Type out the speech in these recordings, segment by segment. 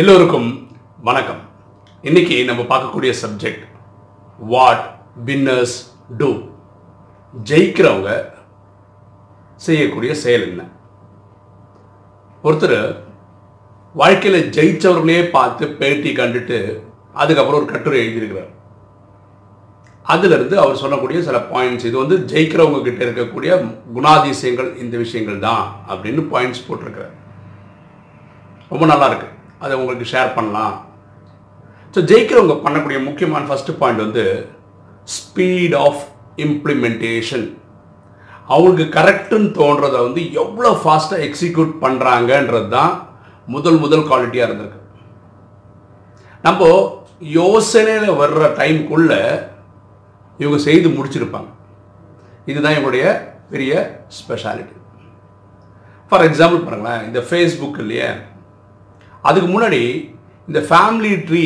எல்லோருக்கும் வணக்கம். இன்னைக்கு நம்ம பார்க்கக்கூடிய சப்ஜெக்ட் வாட் வின்னர்ஸ் டூ ஜெயிக்கிறவங்க செய்யக்கூடிய செயல் என்ன? ஒருத்தர் வாழ்க்கையில் ஜெயிச்சவர்களே பார்த்து பேட்டி கண்டுட்டு அதுக்கப்புறம் ஒரு கட்டுரை எழுதியிருக்கிறார். அதிலிருந்து அவர் சொல்லக்கூடிய சில பாயிண்ட்ஸ் இது வந்து ஜெயிக்கிறவங்க கிட்ட இருக்கக்கூடிய குணாதிசயங்கள் இந்த விஷயங்கள் தான் அப்படின்னு பாயிண்ட்ஸ் போட்டிருக்கிறார். ரொம்ப நல்லா இருக்கு. அதை உங்களுக்கு ஷேர் பண்ணலாம். ஸோ ஜெயிக்கிறவங்க பண்ணக்கூடிய முக்கியமான ஃபஸ்ட்டு பாயிண்ட் வந்து ஸ்பீட் ஆஃப் இம்ப்ளிமெண்டேஷன் அவங்களுக்கு கரெக்டுன்னு தோன்றதை வந்து எவ்வளோ ஃபாஸ்ட்டாக எக்ஸிக்யூட் பண்ணுறாங்கன்றது தான் முதல் முதல் குவாலிட்டியாக இருந்திருக்கு. நம்ம யோசனையில் வர்ற டைம்குள்ள இவங்க செய்து முடிச்சிருப்பாங்க. இதுதான் இவங்களுடைய பெரிய ஸ்பெஷாலிட்டி ஃபார் எக்ஸாம்பிள் பாருங்களேன் இந்த ஃபேஸ்புக் இல்லையே. அதுக்கு முன்னாடி இந்த ஃபேமிலி ட்ரீ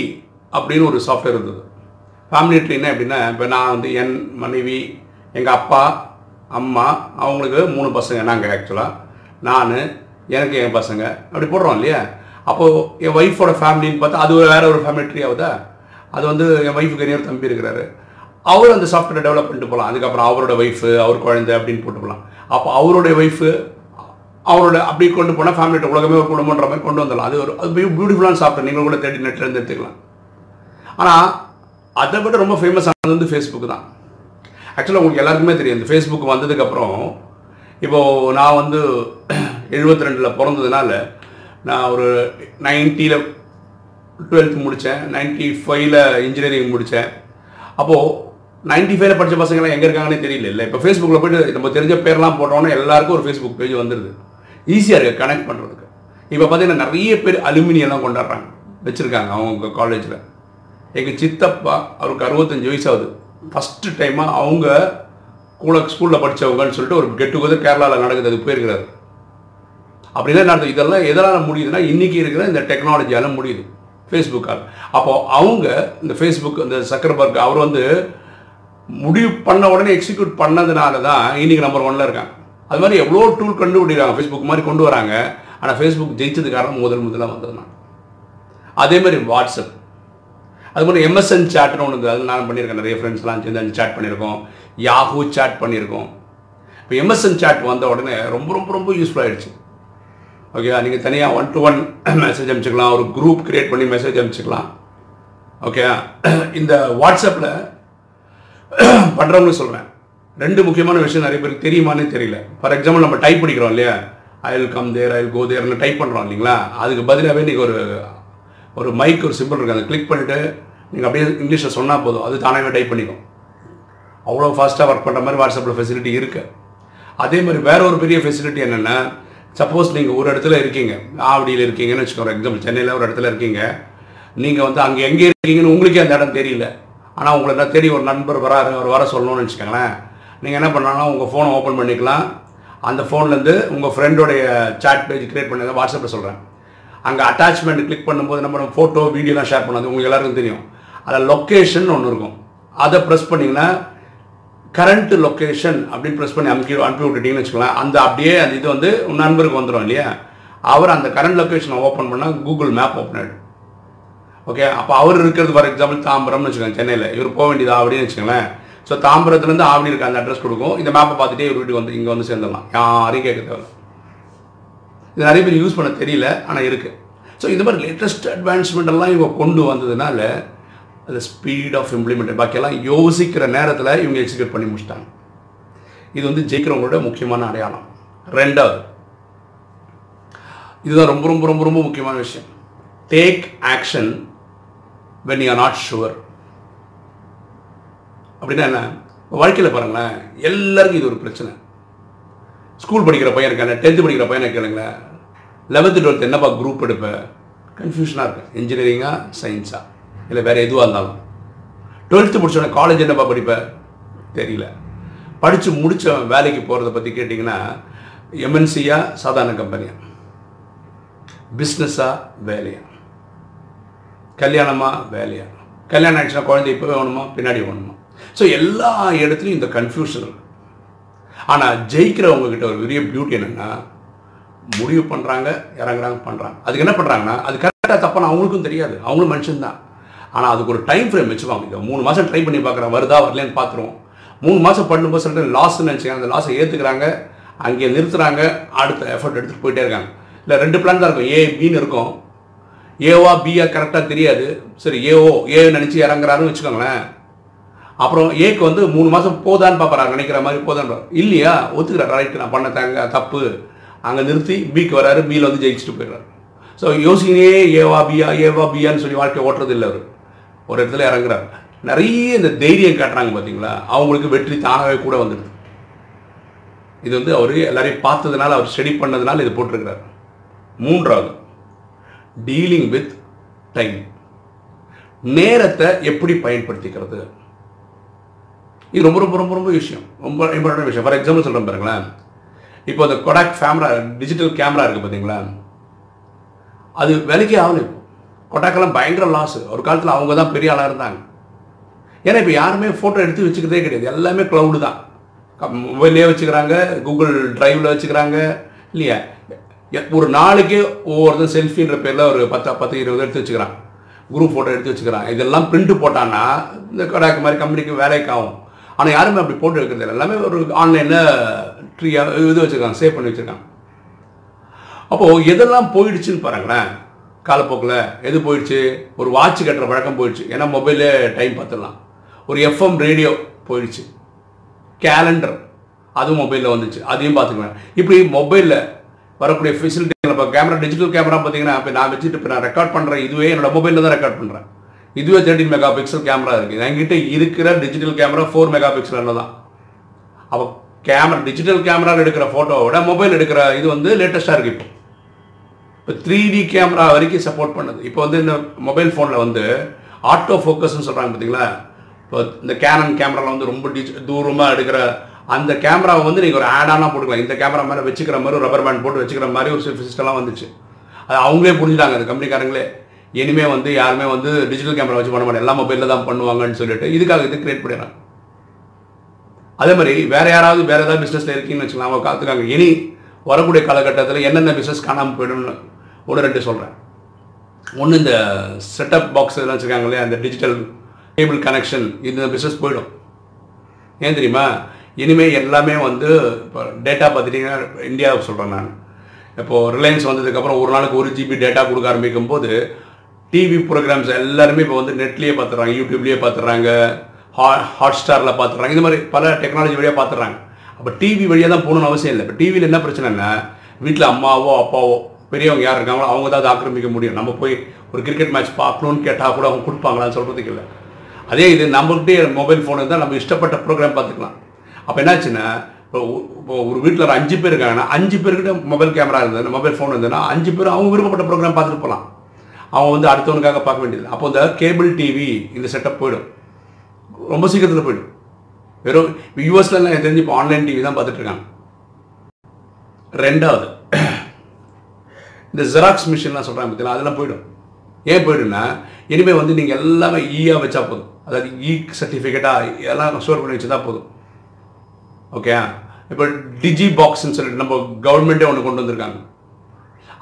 அப்படின்னு ஒரு சாஃப்ட்வேர் இருந்தது. ஃபேமிலி ட்ரீனா எப்படின்னா இப்போ நான் வந்து என் மனைவி எங்கள் அப்பா அம்மா அவங்களுக்கு மூணு பசங்க நாங்கள் ஆக்சுவலாக நான் எனக்கு என் பசங்க. அப்படி போடுறோம் இல்லையா? அப்போது என் ஒய்ஃபோட ஃபேமிலின்னு பார்த்தா அது வேற ஒரு ஃபேமிலி ட்ரீ ஆகுதா? அது வந்து என் ஒய்ஃபுக்கு இன்னொரு தம்பி இருக்கிறாரு. அவர் அந்த சாஃப்ட்வேர் டெவலப் பண்ணிட்டு போகலாம் அதுக்கப்புறம் அவரோட ஒய்ஃபு அவர் குழந்தை அப்படின்னு போட்டு போகலாம் அப்போ அவருடைய ஒய்ஃபு அவரோட அப்படி கொண்டு போனால் ஃபேமிலியோட உலகமே ஒரு குடும்பன்ற மாதிரி கொண்டு வந்துடலாம். அது ஒரு அது பியூட்டிஃபுல்லான சாப்பிட்டு நீங்கள் கூட தேடி நெட்டில் இருந்து எடுத்துக்கலாம். ஆனால் அதை விட ரொம்ப ஃபேமஸ் ஆனது வந்து ஃபேஸ்புக் தான். ஆக்சுவலாக உங்களுக்கு எல்லாருக்குமே தெரியும் இந்த ஃபேஸ்புக் வந்ததுக்கப்புறம் இப்போது நான் வந்து எழுபத்தி ரெண்டில் பிறந்ததுனால நான் ஒரு நைன்ட்டியில் டுவெல்த் முடித்தேன் நைன்ட்டி ஃபைவ்ல இன்ஜினியரிங் முடித்தேன் அப்போது நைன்ட்டி ஃபைவ்ல படித்த பசங்கள்லாம் எங்கே இருக்காங்கன்னே தெரியல இல்லை. இப்போ ஃபேஸ்புக்கில் போய்ட்டு நம்ம தெரிஞ்ச பேர்லாம் போட்டோன்னே எல்லாருக்கும் ஒரு ஃபேஸ்புக் பேஜ் வந்துடுது ஈஸியாக இருக்குது கனெக்ட் பண்ணுறதுக்கு இப்போ பார்த்தீங்கன்னா நிறைய பேர் அலுமினியெல்லாம் கொண்டாடுறாங்க. வச்சுருக்காங்க அவங்க காலேஜில் எங்கள் சித்தப்பா அவருக்கு அறுபத்தஞ்சு வயசாகுது. ஃபஸ்ட்டு டைமாக அவங்க கூட ஸ்கூலில் படித்தவங்கன்னு சொல்லிட்டு ஒரு கெட் டுகெதர் கேரளாவில் நடக்குது அது போயிருக்கிறாரு. தான் நடந்தது இதெல்லாம் எதனால் முடியுதுன்னா இன்றைக்கி இருக்கிற இந்த டெக்னாலஜியால் முடியுது. ஃபேஸ்புக்கால் அப்போது அவங்க இந்த ஃபேஸ்புக் இந்த சக்கரபர்க் அவர் வந்து முடிவு பண்ண உடனே எக்ஸிக்யூட் பண்ணதுனால தான் இன்றைக்கி நம்பர் ஒன்ல இருக்காங்க. அது மாதிரி எவ்வளோ டூல் கண்டுபிடிக்கிறாங்க? ஃபேஸ்புக் மாதிரி கொண்டு வராங்க. ஆனால் ஃபேஸ்புக் ஜெயிச்சது காரணம் முதல் முதலாக வந்தது நான் அதே மாதிரி வாட்ஸ்அப் அது மாதிரி எம்எஸ்என் சாட்னு ஒன்று இருந்தது அது நான் பண்ணியிருக்கேன். நிறைய ஃப்ரெண்ட்ஸ்லாம் சேர்ந்து அஞ்சு சாட் பண்ணியிருக்கோம். யாஹூ சாட் பண்ணியிருக்கோம். இப்போ எம்எஸ்என் சாட் வந்த உடனே ரொம்ப ரொம்ப ரொம்ப யூஸ்ஃபுல் ஆகிடுச்சு ஓகேவா நீங்கள் தனியாக ஒன் டு ஒன் மெசேஜ் அனுப்பிச்சிக்கலாம். ஒரு குரூப் க்ரியேட் பண்ணி மெசேஜ் அனுப்பிச்சிக்கலாம். ஓகே இந்த வாட்ஸ்அப்பில் பண்ணுறவங்க சொல்கிறேன் ரெண்டு முக்கியமான விஷயம் நிறைய பேருக்கு தெரியுமானே தெரியல. ஃபார் எக்ஸாம்பிள் நம்ம டைப் பண்ணிக்கிறோம் இல்லையா? I will come there I will go தேர்னு type பண்ணுறோம் இல்லைங்களா? அதுக்கு பதிலாகவே நீங்கள் ஒரு ஒரு மைக் ஒரு சிம்பிள் இருக்குது அதை கிளிக் பண்ணிவிட்டு நீங்கள் அப்படியே இங்கிலீஷில் சொன்னால் போதும். அது தானாகவே டைப் பண்ணிக்கும். அவ்வளோ ஃபாஸ்ட்டாக ஒர்க் பண்ணுற மாதிரி வாட்ஸ்அப்பில் ஃபெசிலிட்டி இருக்குது அதே மாதிரி வேற ஒரு பெரிய ஃபெசிலிட்டி என்னென்னா சப்போஸ் நீங்கள் ஒரு இடத்துல இருக்கீங்க. ஆவடியில் இருக்கீங்கன்னு வச்சுக்கோங்க. எக்ஸாம்பிள் சென்னையில் ஒரு இடத்துல இருக்கீங்க. நீங்கள் வந்து அங்கே எங்கே இருக்கீங்கன்னு உங்களுக்கே அந்த இடம் தெரியல. ஆனால் உங்களை தான் தேடி ஒரு நண்பர் வராரு அவர் வர சொல்லணும்னு வச்சுக்கோங்களேன். நீங்கள் என்ன பண்ணலாம்னா உங்கள் ஃபோனை ஓப்பன் பண்ணிக்கலாம். அந்த ஃபோன்லேருந்து உங்கள் ஃப்ரெண்டோடைய சாட் பேஜ் க்ரியேட் பண்ணி வாட்ஸ்அப்பில் சொல்கிறேன் அங்கே அட்டாச்மெண்ட் கிளிக் பண்ணும்போது நம்ம ஃபோட்டோ வீடியோலாம் ஷேர் பண்ணது. உங்களுக்கு எல்லாருக்கும் தெரியும். அதில் லொக்கேஷன் ஒன்று இருக்கும். அதை ப்ரெஸ் பண்ணிங்கன்னா கரண்ட் லொக்கேஷன் அப்படின்னு ப்ரெஸ் பண்ணி அமுக்கி அனுப்பி விட்டுட்டீங்கன்னு வச்சுக்கலாம் அந்த அப்படியே அந்த இது வந்து உன் நண்பருக்கு வந்துடும் இல்லையா? அவர் அந்த கரண்ட் லொக்கேஷனை ஓப்பன் பண்ணால் கூகுள் மேப் ஓப்பன் ஆகிடும் ஓகே அப்போ அவர் இருக்கிறது ஃபார் எக்ஸாம்பிள் தாம்பரம்னு வச்சுக்கோங்க சென்னையில். இவர் போக வேண்டியதா அப்படின்னு வச்சுக்கோங்களேன். ஸோ தாம்பரத்துலேருந்து ஆவடி இருக்க அந்த அட்ரஸ் கொடுக்கும். இந்த மேப்பை பார்த்துட்டே இவர் வீட்டுக்கு வந்து இங்கே வந்து சேர்ந்துடலாம். யாரையும் கேட்க தேவை இது நிறைய பேர் யூஸ் பண்ண தெரியல ஆனால் இருக்குது ஸோ இந்த மாதிரி லேட்டஸ்ட் அட்வான்ஸ்மெண்ட்டெல்லாம் இவங்க கொண்டு வந்ததுனால அந்த ஸ்பீட் ஆஃப் இம்ப்ளிமெண்ட் பாக்கியெல்லாம் யோசிக்கிற நேரத்தில் இவங்க எக்ஸிக்யூட் பண்ணி முடிச்சிட்டாங்க. இது வந்து ஜெயிக்கிறவங்களோட முக்கியமான அடையாளம். ரெண்டாவது இதுதான் ரொம்ப ரொம்ப ரொம்ப ரொம்ப முக்கியமான விஷயம். Take action when you are not sure அப்படின்னா என்ன? வாழ்க்கையில் பாருங்களேன் எல்லாருக்கும் இது ஒரு பிரச்சனை. ஸ்கூல் படிக்கிற பையன் இருக்காங்க டென்த்து படிக்கிற பையனை கேளுங்களேன் லெவன்த்து டுவெல்த் என்னப்பா குரூப் எடுப்பேன் கன்ஃபியூஷனாக இருக்கு. இன்ஜினியரிங்கா சயின்ஸா இல்லை வேறு எதுவாக இருந்தாலும். டுவெல்த்து முடிச்சோடனே காலேஜ் என்னப்பா படிப்பேன் தெரியல. படித்து முடித்த வேலைக்கு போகிறத பற்றி கேட்டிங்கன்னா எம்என்சியா சாதாரண கம்பெனியா பிஸ்னஸாக வேலையா? கல்யாணமா வேலையா? கல்யாணம் ஆயிடுச்சுன்னா குழந்தை இப்போவே வேணுமா? பின்னாடி வேணுமா? ஸோ எல்லா இடத்துலையும் இந்த கன்ஃபியூஷன் இருக்கு. ஆனால் ஜெயிக்கிறவங்க கிட்ட ஒரு பெரிய பியூட்டி என்னென்னா முடிவு பண்ணுறாங்க இறங்குறாங்க பண்ணுறாங்க அதுக்கு என்ன பண்ணுறாங்கன்னா அது கரெக்டாக தப்பான அவங்களுக்கும் தெரியாது. அவங்களும் மனுஷன்தான் ஆனால் அதுக்கு ஒரு டைம் ஃப்ரேம் வச்சுப்பாங்க இதை மூணு மாதம் ட்ரை பண்ணி பார்க்குறேன். வருதா வரலன்னு பார்த்துருவோம். மூணு மாதம் பண்ணும்போது சொல்லிட்டு லாஸ்ன்னு நினச்சிக்காங்க. அந்த லாஸை ஏற்றுக்கிறாங்க அங்கே நிறுத்துறாங்க. அடுத்த எஃபர்ட் எடுத்துகிட்டு போயிட்டே இருக்காங்க. இல்லை ரெண்டு பிளான் தான் இருக்கும். ஏ பின்னு இருக்கும். ஏவா பிஆ கரெக்டாக தெரியாது. சரி ஏஓ ஏ நினச்சி இறங்குறாருன்னு வச்சுக்கோங்களேன். அப்புறம் ஏக்கு வந்து மூணு மாதம் போதான்னு பார்ப்பாரு நினைக்கிற மாதிரி போதான் இல்லையா? ஒத்துக்கிறார். ரைட்டு நான் பண்ண தாங்க தப்பு. அங்கே நிறுத்தி பிக்கு வராரு பியில் வந்து ஜெயிச்சுட்டு போயிடுறாரு. ஸோ யோசிக்கினே ஏவா பியா ஏவா பியான்னு சொல்லி வாழ்க்கை ஓட்டுறது இல்லை அவர். ஒரு இடத்துல இறங்குறாரு. நிறைய இந்த தைரியம் காட்டுறாங்க பார்த்தீங்களா அவங்களுக்கு வெற்றி தானாகவே கூட வந்துடுது. இது வந்து அவர் எல்லாரையும் பார்த்ததுனால அவர் ஸ்டடி பண்ணதுனால இது போட்டிருக்கிறார். மூன்றாவது டீலிங் வித் டைம் நேரத்தை எப்படி பயன்படுத்திக்கிறது? இது ரொம்ப ரொம்ப ரொம்ப ரொம்ப விஷயம். ரொம்ப இம்பார்ட்டன்ட் விஷயம். ஃபார் எக்ஸாம்பிள் சொல்கிறேன் பாருங்களேன். இப்போ அந்த கொடாக் கேமரா டிஜிட்டல் கேமரா இருக்குது பார்த்தீங்களா அது விலைக்கே ஆகணும் இப்போ கொடாக்கெல்லாம் பயங்கர லாஸ் ஒரு காலத்தில் அவங்க தான் பெரிய ஆளாக இருந்தாங்க. ஏன்னா இப்போ யாருமே ஃபோட்டோ எடுத்து வச்சுக்கிறதே கிடையாது. எல்லாமே க்ளவுடு தான். மொபைல்லே வச்சுக்கிறாங்க கூகுள் ட்ரைவில் வச்சுக்கிறாங்க இல்லையா? ஒரு நாளைக்கு ஒவ்வொருத்தரும் செல்ஃபின்ற பேரில் ஒரு பத்து பத்து இருபது எடுத்து வச்சுக்கிறான். குரூப் ஃபோட்டோ எடுத்து வச்சுக்கிறான். இதெல்லாம் பிரிண்ட் போட்டான்னா இந்த கொடாக்கு மாதிரி கம்பெனிக்கு வேலைக்கு ஆகும். ஆனால் யாருமே அப்படி போட்டு எடுக்கிறது இல்லை. எல்லாமே ஒரு ஆன்லைனில் ட்ரீயாக இது வச்சுருக்காங்க சேவ் பண்ணி வச்சுருக்காங்க. அப்போது எதெல்லாம் போயிடுச்சுன்னு பாருங்களேன். காலப்போக்கில் எது போயிடுச்சு? ஒரு வாட்ச் கட்டுற பழக்கம் போயிடுச்சு. ஏன்னா மொபைலே டைம் பார்த்துடலாம். ஒரு எஃப்எம் ரேடியோ போயிடுச்சு. கேலண்டர் அதுவும் மொபைலில் வந்துச்சு. அதையும் பார்த்துக்கலாம். இப்படி மொபைலில் வரக்கூடிய ஃபெசிலிட்டி இப்போ கேமரா டிஜிட்டல் கேமரா பார்த்தீங்கன்னா இப்போ நான் வச்சுட்டு இப்போ நான் ரெக்கார்ட் பண்ணுறேன் இதுவே என்னோட மொபைலில் தான் ரெக்கார்ட் பண்ணுறேன் இதுவே தேர்ட்டின் மெகா பிக்சல் கேமரா இருக்குது என்கிட்ட இருக்கிற டிஜிட்டல் கேமரா ஃபோர் மெகா பிக்சலில் தான் அப்போ கேமரா டிஜிட்டல் கேமராவில் எடுக்கிற ஃபோட்டோவை விட மொபைல் எடுக்கிற இது வந்து லேட்டஸ்ட்டாக இருக்குது இப்போ. இப்போ த்ரீ டி கேமரா வரைக்கும் சப்போர்ட் பண்ணுது. இப்போ வந்து இந்த மொபைல் ஃபோனில் வந்து ஆட்டோ ஃபோக்கஸ்ன்னு சொல்கிறாங்க பார்த்தீங்களா இப்போ இந்த கேனன் கேமராவில் வந்து ரொம்ப டிஜி தூரமாக எடுக்கிற அந்த கேமராவை வந்து நீங்கள் ஒரு ஆடானா போட்டுக்கலாம். இந்த கேமரா மேலே வச்சுக்கிற மாதிரி ரப்பர் பேண்ட் போட்டு வச்சுக்கிற மாதிரி ஒரு சிஸ்டம்லாம் வந்துச்சு. அது அவங்களே புரிஞ்சுட்டாங்க அந்த கம்பெனிக்காரங்களே இனிமே வந்து யாருமே வந்து டிஜிட்டல் கேமரா வச்சு பண்ண மாட்டேன் எல்லா மொபைலில் தான் பண்ணுவாங்கன்னு சொல்லிட்டு இதுக்காக இது கிரியேட் பண்ணிடுறாங்க அதே மாதிரி வேற யாராவது வேற ஏதாவது பிஸ்னஸில் இருக்கீங்கன்னு வச்சுக்கலாம் அவங்க காத்துக்காங்க. இனி வரக்கூடிய காலகட்டத்தில் என்னென்ன பிஸ்னஸ் காணாமல் போயிடும்னு ஒன்று ரெண்டு சொல்கிறேன் ஒன்று இந்த செட்டப் பாக்ஸ் இதெல்லாம் வச்சுருக்காங்க இல்லையா? அந்த டிஜிட்டல் கேபிள் கனெக்ஷன் இந்த பிஸ்னஸ் போயிடும். ஏன் தெரியுமா? இனிமேல் எல்லாமே வந்து இப்போ டேட்டா பார்த்துட்டிங்கன்னா இந்தியாவை சொல்கிறேன் நான். இப்போது ரிலையன்ஸ் வந்ததுக்கப்புறம் ஒரு நாளுக்கு ஒரு ஜிபி டேட்டா கொடுக்க ஆரம்பிக்கும் போது டிவி ப்ரோக்ராம்ஸ் எல்லாருமே இப்போ வந்து நெட்லேயே பார்த்துறாங்க யூடியூப்லேயே பார்த்துறாங்க ஹா ஹாட் ஸ்டாரில் பார்த்துறாங்க இந்த மாதிரி பல டெக்னாலஜி வழியாக பார்த்துறாங்க அப்போ டிவி வழியாக தான் போகணும்னு அவசியம் இல்லை. இப்போ டிவியில் என்ன பிரச்சனைன்னா வீட்டில் அம்மாவோ அப்பாவோ பெரியவங்க யார் இருக்காங்களோ அவங்க தான் அதை ஆக்கிரமிக்க முடியும். நம்ம போய் ஒரு கிரிக்கெட் மேட்ச் பார்க்கணும்னு கேட்டால் கூட அவங்க கொடுப்பாங்களான்னு சொல்கிறதுக்கு இல்லை. அதே இது நம்மகிட்டே மொபைல் ஃபோன் இருந்தால் நம்ம இஷ்டப்பட்ட ப்ரோக்ராம் பார்த்துக்கலாம் அப்போ என்னாச்சுன்னா இப்போ இப்போ ஒரு வீட்டில் ஒரு அஞ்சு பேர் இருக்காங்கன்னா அஞ்சு பேர்கிட்ட மொபைல் கேமரா இருந்தது மொபைல் ஃபோன் இருந்ததுன்னா அஞ்சு பேர் அவங்க விருப்பப்பட்ட ப்ரோக்ராம் பார்த்துட்டு போகலாம் அவங்க வந்து அடுத்தவனுக்காக பார்க்க வேண்டியது. அப்போ இந்த கேபிள் டிவி இந்த செட்டப் போயிடும். ரொம்ப சீக்கிரத்தில் போயிடும். வெறும் யூஎஸ்லாம் எனக்கு தெரிஞ்சு இப்போ ஆன்லைன் டிவி தான் பார்த்துட்டு இருக்காங்க. ரெண்டாவது இந்த ஜெராக்ஸ் மிஷின்லாம் சொல்கிறாங்க பார்த்தீங்களா? அதெல்லாம் போயிடும். ஏன் போயிடும்னா இனிமேல் வந்து நீங்கள் எல்லாமே ஈயாக வச்சா போதும். அதாவது e இ சர்டிஃபிகேட்டாக எல்லாம் ஸ்டோர் பண்ணி வச்சு தான் போதும் ஓகே இப்போ டிஜி பாக்ஸ்ன்னு சொல்லிட்டு நம்ம கவர்மெண்ட்டே ஒன்று கொண்டு வந்திருக்காங்க.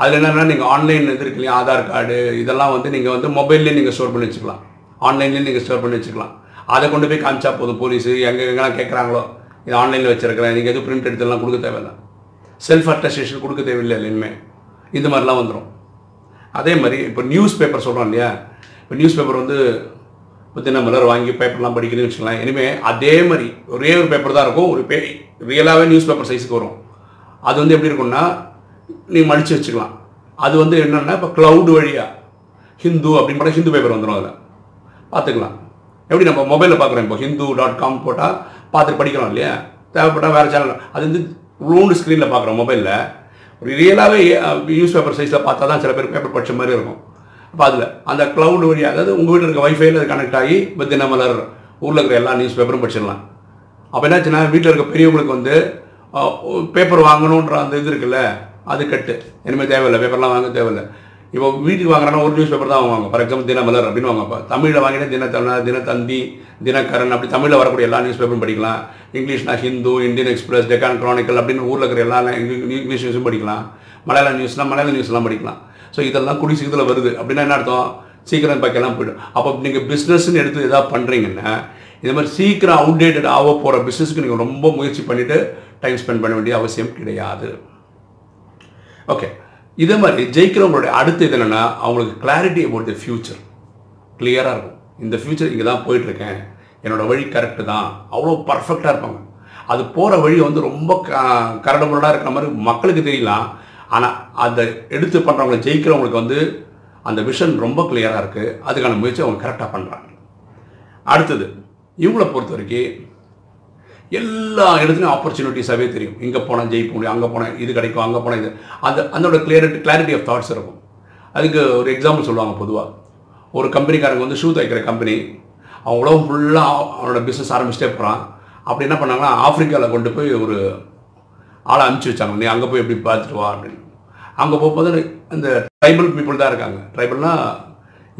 அதில் என்னென்னா நீங்கள் ஆன்லைன் இது இருக்கு இல்லையா ஆதார் கார்டு இதெல்லாம் வந்து நீங்கள் வந்து மொபைல்லேயே நீங்கள் ஸ்டோர் பண்ணி வச்சுக்கலாம். ஆன்லைன்லேயே நீங்கள் ஸ்டோர் பண்ணி வச்சுக்கலாம். அதை கொண்டு போய் காமிச்சா போதும். போலீஸு எங்கே எங்கெல்லாம் கேட்குறாங்களோ இது ஆன்லைனில் வச்சுருக்கிறேன். நீங்கள் எதுவும் பிரிண்ட் எடுத்துலாம் கொடுக்க தேவையில்லை. செல்ஃப் அட்டஸ்டேஷன் கொடுக்க தேவையில்லை இனிமேல் இந்த மாதிரிலாம் வந்துடும் அதே மாதிரி இப்போ நியூஸ் பேப்பர் சொல்கிறோம் இல்லையா? இப்போ நியூஸ் பேப்பர் வந்து இப்போ தினமலர் வாங்கி பேப்பர்லாம் படிக்கணும்னு வச்சுக்கலாம் இனிமேல் அதே மாதிரி ஒரே ஒரு பேப்பர் தான் இருக்கும். ஒரு பே ரியலாகவே நியூஸ் பேப்பர் சைஸுக்கு வரும். அது வந்து எப்படி இருக்கும்னா நீ மடித்து வச்சுக்கலாம். அது வந்து என்னென்னா இப்போ க்ளவுடு வழியாக ஹிந்து அப்படின்னு போட்டால் ஹிந்து பேப்பர் வந்துடும் அதில். பார்த்துக்கலாம். எப்படி நம்ம மொபைலில் பார்க்குறோம்? இப்போ ஹிந்து டாட் காம் போட்டால் பார்த்துட்டு படிக்கிறோம் இல்லையா? தேவைப்பட்டால் வேறு சேனல் அது வந்து ரூண்டு ஸ்க்ரீனில் பார்க்குறோம் மொபைலில் ஒரு ரியலாகவே நியூஸ் பேப்பர் சைஸில் பார்த்தா தான் சில பேர் பேப்பர் படிச்ச மாதிரி இருக்கும். அப்போ அதில் அந்த க்ளவுடு வழியாக அதாவது உங்கள் வீட்டில் இருக்க வைஃபைல அது கனெக்ட் ஆகி இப்போ தினமலர் ஊரில் இருக்கிற எல்லா நியூஸ் பேப்பரும் படிச்சிடலாம். அப்போ என்னாச்சுன்னா வீட்டில் இருக்க பெரியவங்களுக்கு வந்து பேப்பர் வாங்கணுன்ற அந்த இது இருக்குல்ல? அது கட்டு. இனிமேல் தேவையில்லை பேப்பர்லாம் வாங்க தேவையில்லை. இப்போ வீட்டுக்கு வாங்குறாங்கன்னா ஒரு நியூஸ் பேப்பர் தான் வாங்குவாங்க. ஃபார் எக்ஸாம்பிள் தினமலர் அப்படின்னு வாங்க. இப்போ தமிழில் வாங்கினா தினத்தமிழ் தினத்தந்தி தினக்கரன் அப்படி தமிழில் வரக்கூடிய எல்லா நியூஸ் பேப்பரும் படிக்கலாம். இங்கிலீஷ்னா Hindu Indian Express Deccan chronicle அப்படின்னு ஊரில் இருக்கிற எல்லா இங்கிலீஷ் நியூஸும் படிக்கலாம். மலையாள நியூஸ்னால் மலையாள நியூஸ்லாம் படிக்கலாம். ஸோ இதெல்லாம் குடி சீக்கிரத்தில் வருது. அப்படின்னா என்ன அர்த்தம்? சீக்கிரம் பக்கெல்லாம் போய்டும். அப்போ நீங்கள் பிஸ்னஸ்ன்னு எடுத்து எதாவது பண்ணுறீங்கன்னா இது மாதிரி சீக்கிரம் அவுடேட்டட் ஆக போகிற பிஸ்னஸ்க்கு நீங்கள் ரொம்ப முயற்சி பண்ணிவிட்டு டைம் ஸ்பெண்ட் பண்ண வேண்டிய அவசியம் கிடையாது. ஓகே இதே மாதிரி ஜெயிக்கிறவங்களுடைய அடுத்த இது என்னென்னா அவங்களுக்கு கிளாரிட்டி அபவுட் த ஃப்யூச்சர் கிளியராக இருக்கும். இந்த ஃப்யூச்சர் இங்கே தான் போயிட்டுருக்கேன். என்னோடய வழி கரெக்டு தான். அவ்வளோ பர்ஃபெக்டாக இருப்பாங்க. அது போகிற வழி வந்து ரொம்ப கரடபுரடாக இருக்கிற மாதிரி மக்களுக்கு தெரியலாம். ஆனால் அதை எடுத்து பண்ணுறவங்களை ஜெயிக்கிறவங்களுக்கு வந்து அந்த விஷன் ரொம்ப கிளியராக இருக்குது அதுக்கான முயற்சி அவங்க கரெக்டாக பண்ணுறாங்க அடுத்தது இவங்கள பொறுத்த வரைக்கும் எல்லா இடத்துலையும் ஆப்பர்ச்சுனிட்டிஸாகவே தெரியும். இங்கே போனால் ஜெயிக்க முடியும் அங்கே போனால் இது கிடைக்கும் அங்கே போனால் இது. அந்த அதோட கிளியரிட்டி கிளாரிட்டி ஆஃப் தாட்ஸ் இருக்கும். அதுக்கு ஒரு எக்ஸாம்பிள் சொல்லுவாங்க பொதுவாக ஒரு கம்பெனிக்காரங்க வந்து ஷூ தைக்கிற கம்பெனி அவன் உலகம் ஃபுல்லாக அவனோட பிஸ்னஸ் ஆரம்பிச்சிட்டே போகிறான் அப்படி என்ன பண்ணாங்கன்னா ஆஃப்ரிக்காவில் கொண்டு போய் ஒரு ஆளை அனுப்பிச்சி வச்சாங்க. நீ அங்கே போய் எப்படி பார்த்துட்டு வா அப்படின்னு. அங்கே போகும்போது அந்த ட்ரைபல் பீப்புள் தான் இருக்காங்க. ட்ரைபல்னால்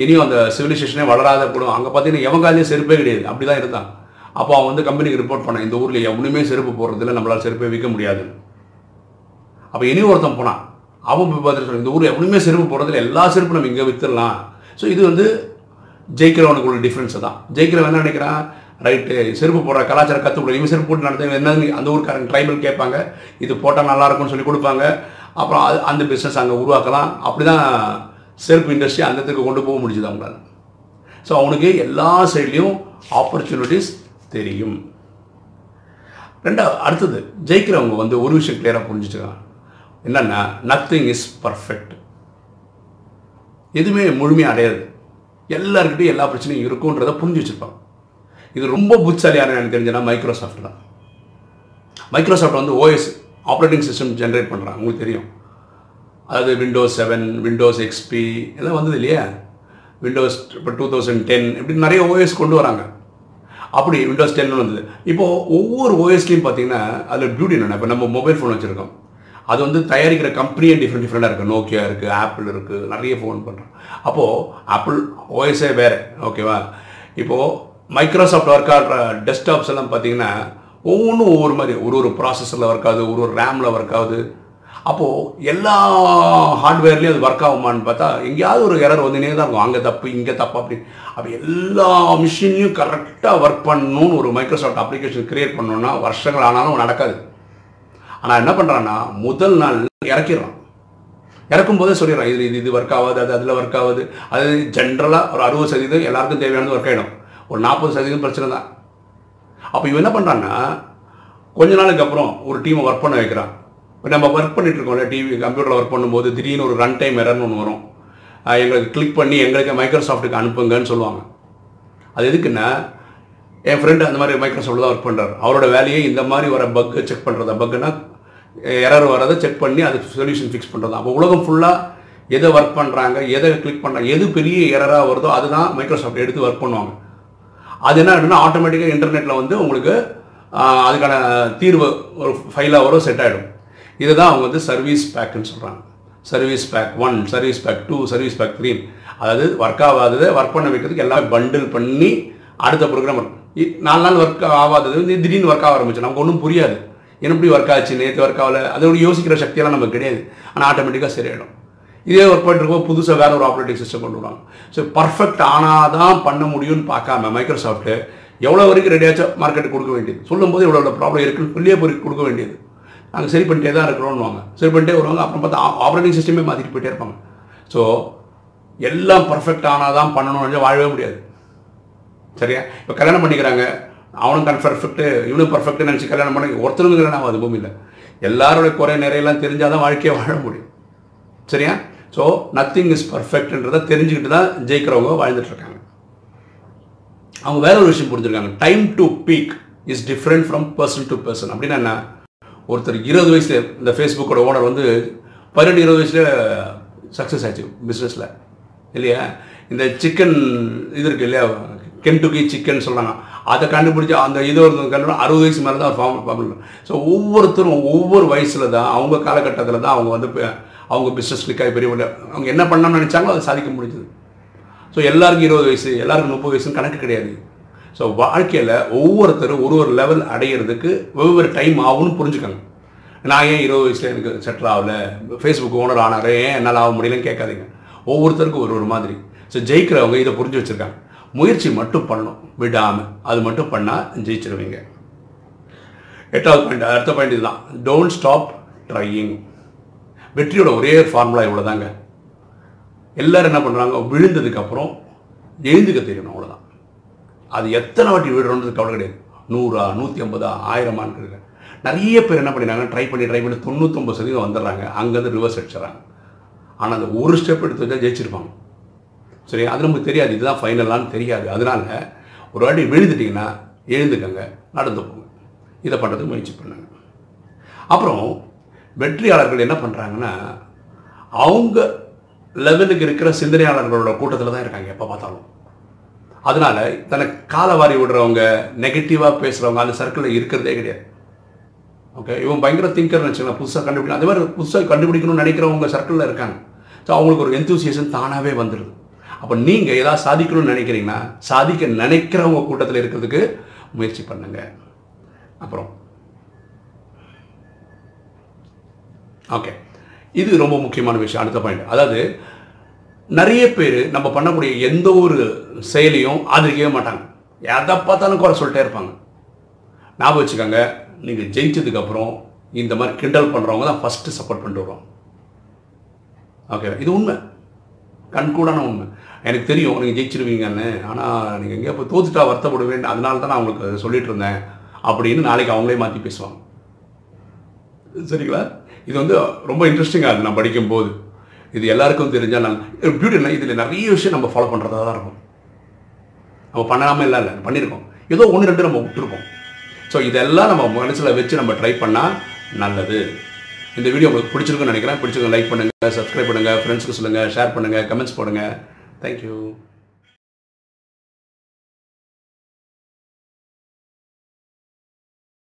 இனியும் அந்த சிவிலைசேஷனே வளராத கூட அங்கே பார்த்தீங்கன்னா எவன் காலையும் செருப்பே கிடையாது. அப்படி தான் இருந்தான். அப்போ அவன் வந்து கம்பெனிக்கு ரிப்போர்ட் பண்ணான். இந்த ஊரில் எவனுமே செருப்பு போடுறதில்ல நம்மளால் செருப்பே விற்க முடியாது. அப்போ இனி ஒருத்தன் போனான். அவன் போய் பார்த்துட்டு இந்த ஊரில் எவனுமே செருப்பு போடுறதில்ல எல்லா செருப்பும் நம்ம இங்கே விற்றுடலாம் ஸோ இது வந்து ஜெயிக்கிறவனுக்கு உள்ள டிஃப்ரென்ஸ் தான். ஜெயிக்கிறவன் என்ன நினைக்கிறான்? ரைட்டு செருப்பு போடுற கலாச்சாரம் கற்றுக்கொள்ள இவன் செருப்பு போட்டு நடந்த என்னன்னு அந்த ஊருக்காரங்க ட்ரைபல் கேட்பாங்க. இது போட்டால் நல்லா இருக்கும்னு சொல்லி கொடுப்பாங்க. அப்புறம் அது அந்த பிஸ்னஸ் அங்கே உருவாக்கலாம். அப்படி தான் செருப்பு இண்டஸ்ட்ரி அந்த இடத்துக்கு கொண்டு போக முடிஞ்சுது அவங்களால. ஸோ அவனுக்கு எல்லா சைட்லேயும் ஆப்பர்ச்சுனிட்டிஸ் தெரியும். ரெண்டாவது அடுத்தது ஜெயிக்கிறவங்க வந்து ஒரு விஷயம் கிளியராக புரிஞ்சுச்சுக்கலாம் என்னென்னா நத்திங் இஸ் பர்ஃபெக்ட் எதுவுமே முழுமையாக அடையாது. எல்லாருக்கிட்டையும் எல்லா பிரச்சனையும் இருக்குன்றதை புரிஞ்சு வச்சுருப்பாங்க. இது ரொம்ப புத்திசாலியான எனக்கு தெரிஞ்சனா மைக்ரோசாஃப்ட் தான். மைக்ரோசாஃப்ட் வந்து ஓஎஸ் ஆப்ரேட்டிங் சிஸ்டம் ஜென்ரேட் பண்ணுறாங்க உங்களுக்கு தெரியும். அதாவது விண்டோஸ் செவன் விண்டோஸ் எக்ஸ்பி எல்லாம் வந்தது இல்லையா? விண்டோஸ் இப்போ டூ தௌசண்ட் டென் இப்படி நிறைய ஓஎஸ் கொண்டு வராங்க. அப்படி விண்டோஸ் டென் வந்தது. இப்போது ஒவ்வொரு ஓஎஸ்லையும் பார்த்தீங்கன்னா அதில் பியூட்டி என்னென்ன இப்போ நம்ம மொபைல் ஃபோன் வச்சுருக்கோம். அது வந்து தயாரிக்கிற கம்பெனியே டிஃப்ரெண்ட் டிஃப்ரெண்ட்டாக இருக்குது நோக்கியா இருக்குது ஆப்பிள் இருக்குது நிறைய ஃபோன் பண்ணுறோம் அப்போது ஆப்பிள் ஓஎஸ்ஏ வேறு. ஓகேவா இப்போது மைக்ரோசாஃப்ட் ஒர்க் ஆடுற டெஸ்க்டாப்ஸ் எல்லாம் பார்த்தீங்கன்னா ஒவ்வொன்றும் ஒவ்வொரு மாதிரி ஒரு ஒரு ப்ராசஸரில் ஒர்க் ஆகுது ஒரு ஒரு ரேமில் ஒர்க் ஆகுது. அப்போது எல்லா ஹார்ட்வேர்லேயும் அது ஒர்க் ஆகுமான்னு பார்த்தா எங்கேயாவது ஒரு எரர் வந்துனே தான் இருக்கும். அங்கே தப்பு இங்கே தப்பு அப்படி. அப்போ எல்லா மிஷினையும் கரெக்டாக ஒர்க் பண்ணணும்னு ஒரு மைக்ரோசாஃப்ட் அப்ளிகேஷன் கிரியேட் பண்ணணும்னா வருஷங்கள் ஆனாலும் நடக்காது. ஆனால் என்ன பண்ணுறான்னா முதல் நாள் இறக்கிடுறான். இறக்கும் போதே சொல்லிடுறான் இது இது இது ஒர்க் ஆகாது அது அதில் ஒர்க் ஆகுது. அது ஜென்ரலாக ஒரு அறுபது சதவீதம் எல்லாருக்கும் தேவையானது ஒர்க் ஆகிடும் ஒரு நாற்பது சதவீதம் பிரச்சனை தான். அப்போ இவன் என்ன பண்ணுறான்னா கொஞ்ச நாளுக்கு அப்புறம் ஒரு டீமை ஒர்க் பண்ண வைக்கிறான். இப்போ நம்ம ஒர்க் பண்ணிட்டு இருக்கோம்ல டிவி கம்ப்யூட்டரில் ஒர்க் பண்ணும்போது திடீர்னு ஒரு ரன் டைம் எரர்னு ஒன்று வரும். எங்களுக்கு கிளிக் பண்ணி எங்களுக்கு மைக்ரோசாஃப்ட்டுக்கு அனுப்புங்கன்னு சொல்லுவாங்க. அது எதுக்குன்னா என் ஃப்ரெண்டு அந்த மாதிரி மைக்ரோசாஃப்ட்டில் தான் ஒர்க் பண்ணுறாரு அவரோட வேலையை இந்த மாதிரி வர பக் செக் பண்ணுறதா பக்குன்னா எரர் வரதை செக் பண்ணி அது சொல்யூஷன் ஃபிக்ஸ் பண்ணுறது அப்போ உலகம் ஃபுல்லாக எதை ஒர்க் பண்ணுறாங்க எதை கிளிக் பண்ணுறாங்க எது பெரிய எரராக வருதோ அதுதான் மைக்ரோசாஃப்ட் எடுத்து ஒர்க் பண்ணுவாங்க. அது என்ன ஆகிடும்னா ஆட்டோமேட்டிக்காக இன்டர்நெட்டில் வந்து உங்களுக்கு அதுக்கான தீர்வு ஒரு ஃபைலாக வரும் செட் ஆகிடும் இதை தான் அவங்க வந்து சர்வீஸ் பேக்குன்னு சொல்கிறாங்க service pack one service pack two service pack three அதாவது ஒர்க் ஆகாததை ஒர்க் பண்ண வைக்கிறதுக்கு எல்லாம் பண்டில் பண்ணி அடுத்த ப்ரோக்ராம் நாலு நாள் ஒர்க் ஆகாதது வந்து திடீர்னு ஒர்க் ஆக ஆரம்பிச்சு நமக்கு ஒன்றும் புரியாது. என்ன இப்படி ஒர்க் ஆச்சு? நேற்று ஒர்க் ஆகல. அதோட யோசிக்கிற சக்தியெல்லாம் நமக்கு கிடையாது. ஆனால் ஆட்டோமேட்டிக்காக சரியாயிடும். இதே ஒர்க் பண்ணிட்டு புதுசாக வேறு ஒரு ஆப்ரேட்டிங் சிஸ்டம் கொண்டு வருவாங்க. ஸோ பர்ஃபெக்ட் ஆனால் தான் பண்ண முடியும்னு பார்க்காம மைக்ரோசாஃப்ட்டு எவ்வளோ வரைக்கும் ரெடியாச்சும் மார்க்கெட்டுக்கு கொடுக்க வேண்டியது. சொல்லும்போது எவ்வளோ எவ்வளோ ப்ராப்ளம் இருக்குன்னு சொல்லியே போய் கொடுக்க வேண்டியது. நாங்கள் சரி பண்ணிட்டே தான் இருக்கிறோம்னுவாங்க சரி பண்ணிட்டே வருவாங்க. அப்புறம் பார்த்தா ஆப்ரேட்டிங் சிஸ்டமே மாற்றிட்டு போயிட்டே இருப்பாங்க. ஸோ எல்லாம் பர்ஃபெக்ட் ஆனால் தான் பண்ணணும்னு வாழவே முடியாது. சரியா? இப்போ கல்யாணம் பண்ணிக்கிறாங்க. அவனும் கன் பர்ஃபெக்ட்டு இவனும் பர்ஃபெக்ட் நினச்சி கல்யாணம் பண்ணி ஒருத்தருக்கும் கல்யாணம் ஆகாது பூமியில். எல்லாரோட குறை நிறையெல்லாம் தெரிஞ்சால் தான் வாழ்க்கையை வாழ முடியும். சரியா? ஸோ நத்திங் இஸ் பர்ஃபெக்ட்ன்றதை தெரிஞ்சுக்கிட்டு தான் ஜெயிக்கிறவங்க வாழ்ந்துட்டுருக்காங்க அவங்க வேற ஒரு விஷயம் புரிஞ்சுருக்காங்க. Time to peak is different from person to person அப்படின்னா என்ன? ஒருத்தர் இருபது வயசுல இந்த ஃபேஸ்புக்கோட ஓனர் வந்து பதினெட்டு இருபது வயசுல சக்ஸஸ் ஆச்சு பிஸ்னஸில் இல்லையா? இந்த சிக்கன் இது இருக்கு இல்லையா? கென்டுக்கி சிக்கன் சொல்கிறாங்க அதை கண்டுபிடிச்சி அந்த இது ஒரு கண்டுபிடி அறுபது வயசு மேலே தான் ஃபார்ம் ஃபார்ம் ஸோ ஒவ்வொருத்தரும் ஒவ்வொரு வயசில் தான் அவங்க காலகட்டத்தில் தான் அவங்க வந்து அவங்க பிஸ்னஸ் கிளிக்காகி பெரிய பெரிய- அவங்க என்ன பண்ணணும்னு நினச்சாங்களோ அதை சாதிக்க முடிஞ்சது. ஸோ எல்லாருக்கும் இருபது வயசு எல்லாருக்கும் முப்பது வயசுன்னு கணக்கு கிடையாது. ஸோ வாழ்க்கையில் ஒவ்வொருத்தரும் ஒரு ஒரு லெவல் அடையிறதுக்கு வெவ்வேறு டைம் ஆகும்னு புரிஞ்சுக்கோங்க நான் ஏன் இருபது வயசில் எனக்கு செட்டில் ஆகல? ஃபேஸ்புக் ஓனர் ஆனாரு ஏன் என்னால் ஆக முடியலன்னு கேட்காதீங்க. ஒவ்வொருத்தருக்கும் ஒரு ஒரு மாதிரி. ஸோ ஜெயிக்கிறவங்க இதை புரிஞ்சு வச்சுருக்காங்க. முயற்சி மட்டும் பண்ணணும். விடாமல் அது மட்டும் பண்ணால் ஜெயிச்சிருவீங்க. எட்டாவது பாயிண்ட் அடுத்த பாயிண்ட் இதுதான். டோன்ட் ஸ்டாப் ட்ரையிங் வெற்றியோட ஒரே ஃபார்முலா இவ்வளோதாங்க எல்லோரும் என்ன பண்ணுறாங்க விழுந்ததுக்கப்புறம் எழுந்துக்க தெரியணும் அவ்வளோதான் அது எத்தனை வாட்டி விடுறோன்றது கவலை கிடையாது. நூறா நூற்றி ஐம்பதா ஆயிரமான்னு நிறைய பேர் என்ன பண்ணிடுறாங்க ட்ரை பண்ணி ட்ரை பண்ணி தொண்ணூத்தொம்பது சதவீதம் வந்துடுறாங்க. அங்கேருந்து ரிவர்ஸ் அடிச்சிடறாங்க. ஆனால் அந்த ஒரு ஸ்டெப் எடுத்து வச்சா ஜெயிச்சிருப்பாங்க. சரி அது நமக்கு தெரியாது. இதுதான் ஃபைனலான்னு தெரியாது. அதனால ஒரு வாட்டி விழுந்துட்டிங்கன்னா எழுந்துக்கங்க நடந்து போங்க. இதை பண்ணுறதுக்கு முயற்சி பண்ணுங்க. அப்புறம் வெற்றியாளர்கள் என்ன பண்ணுறாங்கன்னா அவங்க லெவலுக்கு இருக்கிற சிந்தனையாளர்களோட கூட்டத்தில் தான் இருக்காங்க எப்போ பார்த்தாலும். அதனால தனக்கு காலை வாரி விடுறவங்க நெகட்டிவாக பேசுகிறவங்க அந்த சர்க்கிளில் இருக்கிறதே கிடையாது. ஓகே இவன் பயங்கர திங்கர்னு வச்சுக்கலாம் புதுசாக கண்டுபிடிக்கணும். அதே மாதிரி புதுசாக கண்டுபிடிக்கணும்னு நினைக்கிறவங்க சர்க்கிளில் இருக்காங்க. ஸோ அவங்களுக்கு ஒரு எந்தூசியேஷன் தானாகவே வந்துடுது அப்போ நீங்கள் ஏதாவது சாதிக்கணும்னு நினைக்கிறீங்கன்னா சாதிக்க நினைக்கிறவங்க கூட்டத்தில் இருக்கிறதுக்கு முயற்சி பண்ணுங்க. அப்புறம். ஓகே இது ரொம்ப முக்கியமான விஷயம். அடுத்த பாயிண்ட் அதாவது நிறைய பேர் நம்ம பண்ணக்கூடிய எந்த ஒரு செயலையும் ஆதரிக்கவே மாட்டாங்க. எதை பார்த்தாலும் குறை சொல்லிட்டே இருப்பாங்க. ஞாபகம் வச்சுக்கோங்க நீங்கள் ஜெயிச்சதுக்கப்புறம் இந்த மாதிரி கிண்டல் பண்ணுறவங்க தான் ஃபஸ்ட்டு சப்போர்ட் பண்ணிட்டு வருவாங்க. ஓகே இது உண்மை. கண்கூடான உண்மை. எனக்கு தெரியும் நீங்கள் ஜெயிச்சிருவீங்கன்னு. ஆனால் நீங்கள் எங்கேயோ போய் தோத்துட்டா வருத்தப்படுவேன் அதனால தான் நான் உங்களுக்கு சொல்லிட்டு இருந்தேன் அப்படின்னு நாளைக்கு அவங்களே மாற்றி பேசுவாங்க. சரிங்களா? இது வந்து ரொம்ப இன்ட்ரெஸ்டிங்காக இருக்குது நான் படிக்கும்போது. இது எல்லாருக்கும் தெரிஞ்சால் நான் பியூட்டி இதில் நிறைய விஷயம் நம்ம ஃபாலோ பண்ணுறதா தான் இருக்கும். நம்ம பண்ணாமல் இல்லை இல்லை பண்ணியிருக்கோம் ஏதோ ஒன்று ரெண்டு நம்ம விட்டுருக்கோம். ஸோ இதெல்லாம் நம்ம மனசில் வச்சு நம்ம ட்ரை பண்ணால் நல்லது. இந்த வீடியோ உங்களுக்கு பிடிச்சிருக்குன்னு நினைக்கிறேன். பிடிச்சிருக்கோம் லைக் பண்ணுங்கள் சப்ஸ்கிரைப் பண்ணுங்கள் ஃப்ரெண்ட்ஸ்க்கு சொல்லுங்கள் ஷேர் பண்ணுங்கள் கமெண்ட்ஸ் போடுங்க. தேங்க்யூ